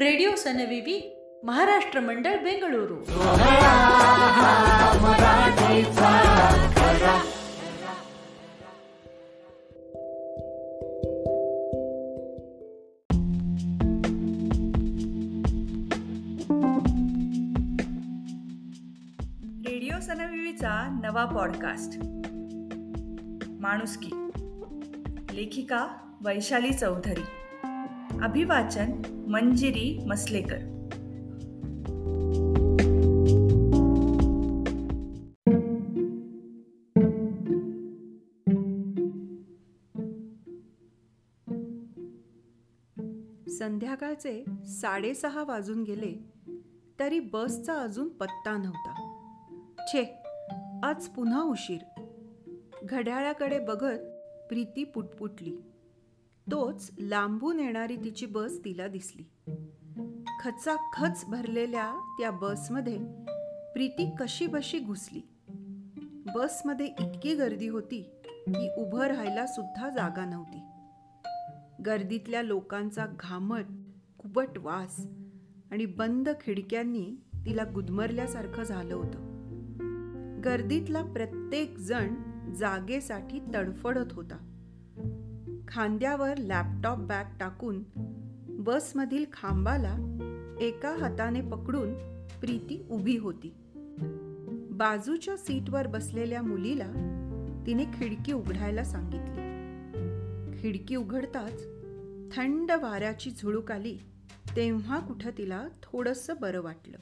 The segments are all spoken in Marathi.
रेडिओ ಸನವಿವಿ महाराष्ट्र मंडळ बेंगळुरू रेडिओ सनविवीचा नवा पॉडकास्ट माणुसकी लेखिका वैशाली चौधरी अभिवाचन मंजिरी मसलेकर. संध्याकाळचे साडेसहा वाजून गेले तरी बसचा अजून पत्ता नव्हता. छे आज पुन्हा उशीर. घड्याळाकडे बघत प्रीती पुटपुटली. तोच लांबून येणारी तिची बस तिला दिसली. खचाखच भरलेल्या त्या बसमध्ये प्रीती कशी बशी घुसली. बसमध्ये इतकी गर्दी होती की उभं राहायला सुद्धा जागा नव्हती. गर्दीतल्या लोकांचा घामट कुबट वास आणि बंद खिडक्यांनी तिला गुदमरल्यासारखं झालं होतं. गर्दीतला प्रत्येक जण जागेसाठी तडफडत होता. खांद्यावर लॅपटॉप बॅग टाकून बसमधील खांबाला एका हाताने पकडून प्रीती उभी होती. बाजूच्या सीटवर बसलेल्या मुलीला तिने खिडकी उघडायला सांगितली. खिडकी उघडताच थंड वाऱ्याची झुळूक आली तेव्हा कुठं तिला थोडंसं बरं वाटलं.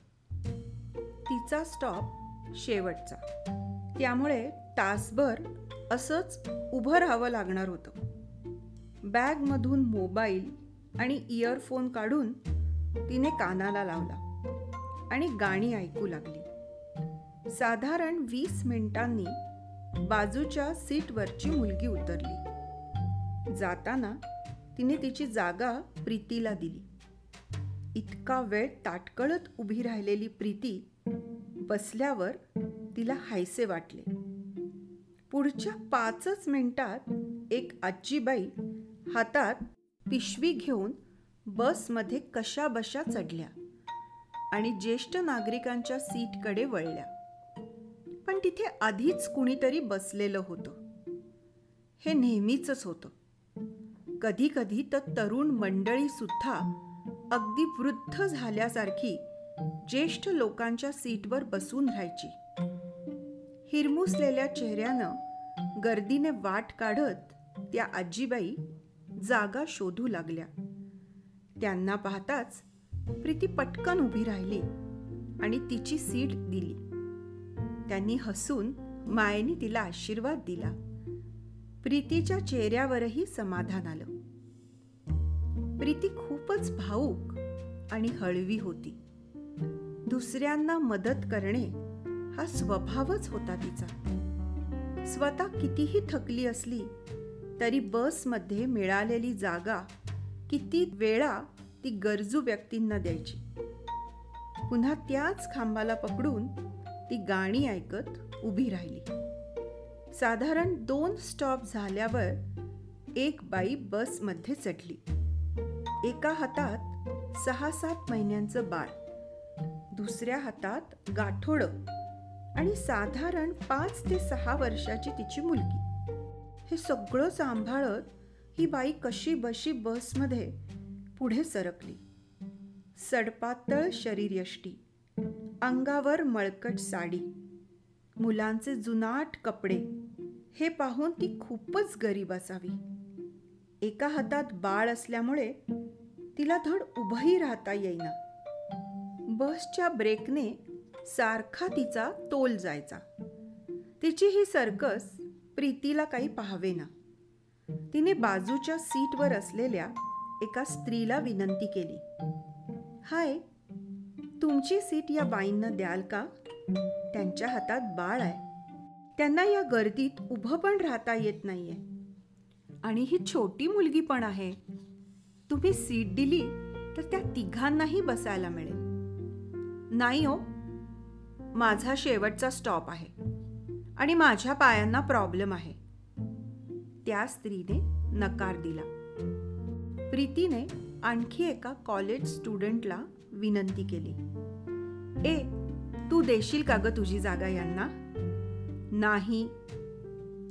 तिचा स्टॉप शेवटचा. त्यामुळे तासभर असंच उभं राहावं लागणार होतं. बॅगमधून मोबाईल आणि इयरफोन काढून तिने कानाला लावला आणि गाणी ऐकू लागली. साधारण वीस मिनिटांनी बाजूच्या सीटवरची मुलगी उतरली. जाताना तिने तिची जागा प्रीतीला दिली. इतका वेळ ताटकळत उभी राहिलेली प्रीती बसल्यावर तिला हायसे वाटले. पुढच्या पाचच मिनिटात एक आजीबाई हातात पिशवी घेऊन बसमध्ये कशा बशा चढल्या आणि ज्येष्ठ नागरिकांच्या सीटकडे वळल्या. पण तिथे आधीच कुणीतरी बसलेलं होतं. हे नेहमीच होतं. कधी कधी तर तरुण मंडळी सुद्धा अगदी वृद्ध झाल्यासारखी ज्येष्ठ लोकांच्या सीटवर बसून राहायची. हिरमुसलेल्या चेहऱ्यानं गर्दीने वाट काढत त्या आजीबाई जागा शोधू लागल्या. त्यांना पाहताच प्रीती पटकन उभी राहिली आणि तिची सीट दिली. त्यांनी हसून मायेने तिला आशीर्वाद दिला. प्रीतीच्या चेहऱ्यावरही समाधान आलं. प्रीती खूपच भाऊक आणि हळवी होती. दुसऱ्यांना मदत करणे हा स्वभावच होता तिचा. स्वतः कितीही थकली असली तरी बसमध्ये मिळालेली जागा किती वेळा ती गरजू व्यक्तींना द्यायची. पुन्हा त्याच खांबाला पकडून ती गाणी ऐकत उभी राहिली. साधारण दोन स्टॉप झाल्यावर एक बाई बसमध्ये चढली. एका हातात सहा सात महिन्यांचं बाळ दुसऱ्या हातात गाठोडं आणि साधारण पाच ते सहा वर्षाची तिची मुलगी. हे सगळं सांभाळत ही बाई कशी बशी बसमध्ये पुढे सरकली. सडपातळ शरीरयष्टी अंगावर मळकट साडी मुलांचे जुनाट कपडे हे पाहून ती खूपच गरीब असावी. एका हातात बाळ असल्यामुळे तिला धड उभंही राहता येईना. बसच्या ब्रेकने सारखा तिचा तोल जायचा. तिची ही सर्कस प्रीतीला काही पाहावे ना तिने बाजूच्या सीटवर असलेल्या एका स्त्रीला विनंती केली. हाय तुमची सीट या बाईंना द्याल का? त्यांच्या हातात बाळ आहे. त्यांना या गर्दीत उभं पण राहता येत नाहीये. आणि ही छोटी मुलगी पण आहे. तुम्ही सीट दिली तर त्या तिघांनाही बसायला मिळेल. नाही हो माझा शेवटचा स्टॉप आहे. आणि माझ्या पायांना प्रॉब्लेम आहे. त्या स्त्रीने नकार दिला. प्रीतीने आणखी एका कॉलेज स्टुडंटला विनंती केली. ए तू देशील का ग तुझी जागा यांना? नाही.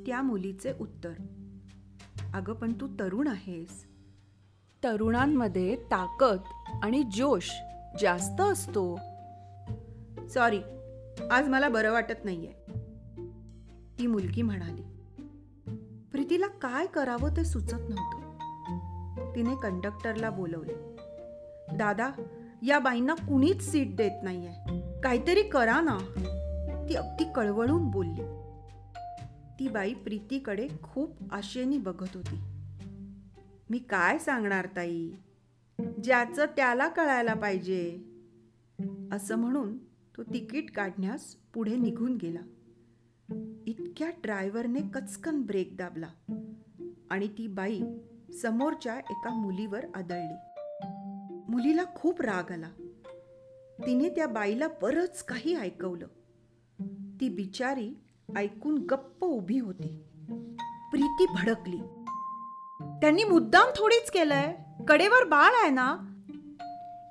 त्या मुलीचे उत्तर. अगं पण तू तरुण आहेस. तरुणांमध्ये ताकद आणि जोश जास्त असतो. सॉरी आज मला बरं वाटत नाहीये. ती मुलगी म्हणाली प्रीतीला काय करावं ते सुचत नव्हतं. तिने कंडक्टरला बोलवले दादा या बाईंना कुणीच सीट देत नाहीये. काहीतरी करा ना. ती अगदी कळवळून बोलली. ती बाई प्रीतीकडे खूप आशेने बघत होती. मी काय सांगणार ताई? ज्याचं त्याला कळायला पाहिजे. असं म्हणून तो तिकीट काढण्यास पुढे निघून गेला. इतक्या ड्रायव्हरने कचकन ब्रेक दाबला आणि ती बाई समोरच्या एका मुलीवर आदळली. मुलीला खूप राग आला. तिने त्या बाईला बरंच काही ऐकवलं. ती बिचारी ऐकून गप्प उभी होती. प्रीती भडकली. त्यांनी मुद्दाम थोडीच केलंय. कडेवर बाळ आहे ना?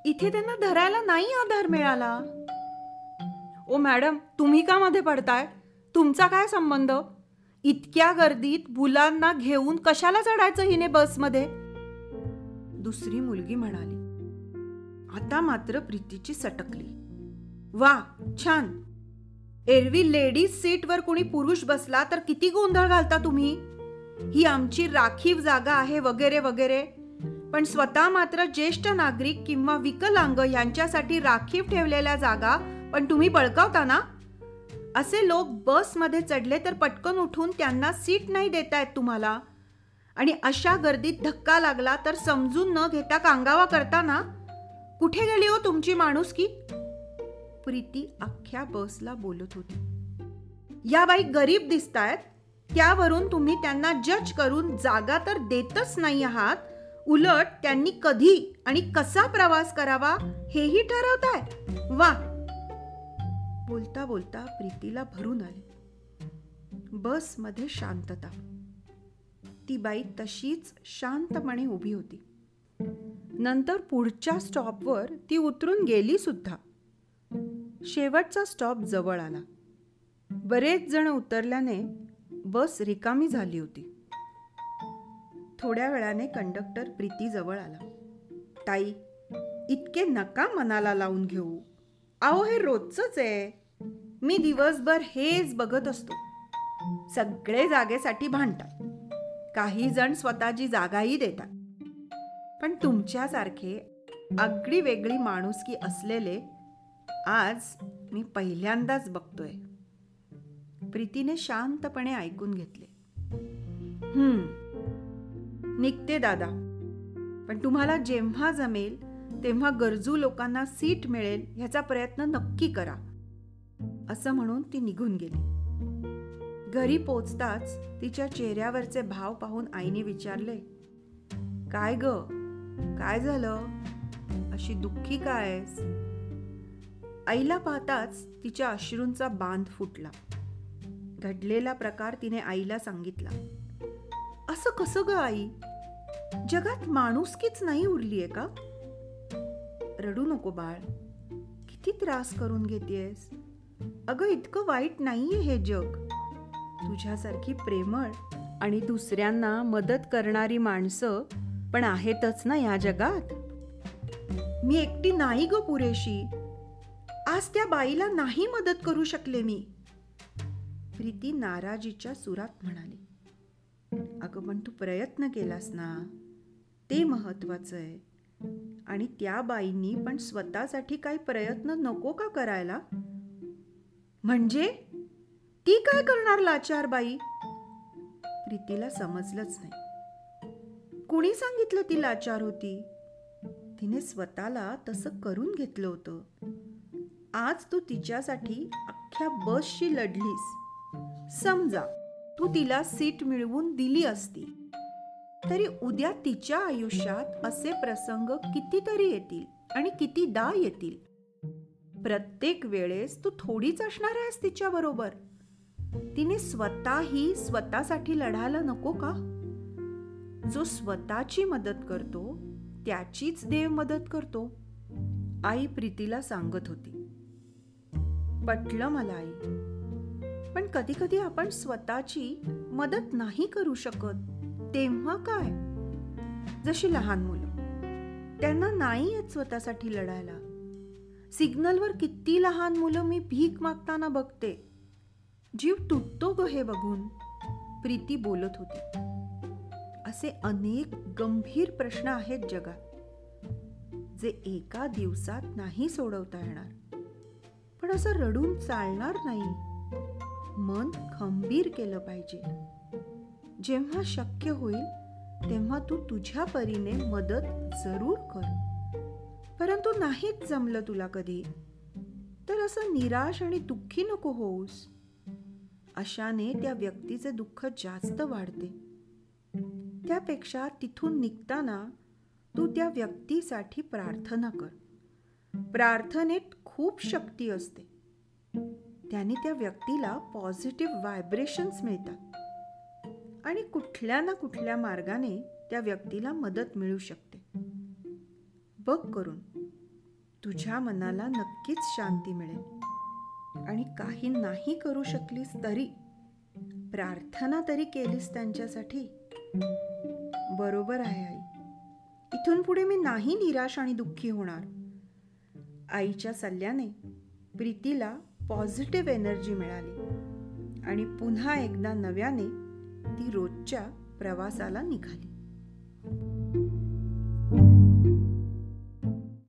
इथे त्यांना धरायला नाही आधार मिळाला. ओ मॅडम तुम्ही का मध्ये पडताय? तुमचा काय संबंध? इतक्या गर्दीत मुलांना घेऊन कशाला चढायचं हिने बसमध्ये? दुसरी मुलगी म्हणाली आता मात्र प्रीतीची सटकली. वा छान. एरवी लेडीज सीटवर कोणी पुरुष बसला तर किती गोंधळ घालता तुम्ही? ही आमची राखीव जागा आहे वगैरे वगैरे. पण स्वतः मात्र ज्येष्ठ नागरिक किंवा विकलांग यांच्यासाठी राखीव ठेवलेल्या जागा पण तुम्ही बळकावता ना? असे लोक बसमध्ये चढले तर पटकन उठून त्यांना सीट नाही देतायत तुम्हाला. आणि अशा गर्दीत धक्का लागला तर समजून न घेता कांगावा करताना कुठे गेली हो तुमची माणूस की? प्रीती अख्ख्या बसला बोलत होती. या बाई गरीब दिसतायत. त्यावरून तुम्ही त्यांना जज करून जागा तर देतच नाही आहात. उलट त्यांनी कधी आणि कसा प्रवास करावा हेही ठरवताय. वा बोलता बोलता प्रीतीला भरून आले. बसमध्ये शांतता. ती बाई तशीच शांतपणे उभी होती. नंतर पुढच्या स्टॉपवर ती उतरून गेली सुद्धा. शेवटचा स्टॉप जवळ आला. बरेच जण उतरल्याने बस रिकामी झाली होती. थोड्या वेळाने कंडक्टर प्रीती जवळ आला. ताई इतके नका मनाला लावून घेऊ. अहो हे रोजच आहे. मी दिवसभर हेच बघत असतो. सगळे जागेसाठी भांडतात. काही जण स्वतःची जागाही देतात. पण तुमच्यासारखे अगदी वेगळी माणुसकी असलेले आज मी पहिल्यांदाच बघतोय. प्रीतीने शांतपणे ऐकून घेतले. हम्म निघते दादा. पण तुम्हाला जेव्हा जमेल तेव्हा गरजू लोकांना सीट मिळेल ह्याचा प्रयत्न नक्की करा. असं म्हणून ती निघून गेली. घरी पोचताच तिच्या चेहऱ्यावरचे भाव पाहून आईने विचारले काय ग? काय झालं? अशी दुःखी काय आहेस? आईला पाहताच तिच्या अश्रूंचा बांध फुटला. घडलेला प्रकार तिने आईला सांगितला असं कसं ग आई? जगात माणुसकीच नाही उरलीये का? रडू नको बाळ. किती त्रास करून घेतेस अगं इतकं वाईट नाहीये हे जग. तुझ्यासारखी प्रेमळ आणि दुसऱ्यांना मदत करणारी माणसं पण आहेतच ना या जगात? मी एकटी नाही ग पुरेशी. आज त्या बाईला नाही मदत करू शकले मी. प्रीती नाराजीच्या सुरात म्हणाली. अगं पण तू प्रयत्न केलास ना. ते महत्वाचं आहे. आणि त्या बाईंनी पण स्वतःसाठी काही प्रयत्न नको का करायला? म्हणजे? ती काय करणार लाचार बाई? प्रीतीला समजलंच नाही. कुणी सांगितलं ती लाचार होती? तिने स्वतःला तसं करून घेतलं होतं. आज तू तिच्यासाठी अख्ख्या बसशी लढलीस. समजा तू तिला सीट मिळवून दिली असती. तरी उद्या तिच्या आयुष्यात असे प्रसंग कितीतरी येतील आणि कितीदा येतील. प्रत्येक वेळेस तू थोडीच असणार आहेस तिच्या बरोबर. तिने स्वतःही स्वतःसाठी लढायला नको का? जो स्वतःची मदत करतो त्याचीच देव मदत करतो आई प्रीतीला सांगत होती. पटलं मला आई. पण कधी कधी आपण स्वतःची मदत नाही करू शकत. तेव्हा काय? जशी लहान मुलं. त्यांना नाही येत स्वतःसाठी लढायला. सिग्नलवर किती लहान मुलं मी भीक मागताना बघते. जीव तुटतो ग हे बघून. प्रीती बोलत होती. असे अनेक गंभीर प्रश्न आहेत जगात जे एका दिवसात नाही सोडवता येणार. पण असं रडून चालणार नाही. मन खंबीर केलं पाहिजे. जेव्हा शक्य होईल तेव्हा तू तुझ्या परीने मदत जरूर कर. परंतु नाहीच जमलं तुला कधी. तर असं निराश आणि दुःखी नको होऊस. अशाने त्या व्यक्तीचे दुःख जास्त वाढते. त्यापेक्षा तिथून निघताना तू त्या व्यक्तीसाठी प्रार्थना कर. प्रार्थनेत खूप शक्ती असते. त्याने त्या व्यक्तीला पॉझिटिव्ह व्हायब्रेशन्स मिळतात. आणि कुठल्या ना कुठल्या मार्गाने त्या व्यक्तीला मदत मिळू शकते. बघ करून तुझ्या मनाला नक्कीच शांती मिळेल. आणि काही नाही करू शकलीस तरी प्रार्थना तरी केलीस त्यांच्यासाठी. बरोबर आहे आई. इथून पुढे मी नाही निराश आणि दुःखी होणार. आईच्या सल्ल्याने प्रीतीला पॉझिटिव्ह एनर्जी मिळाली. आणि पुन्हा एकदा नव्याने ती रोजच्या प्रवासाला निघाली.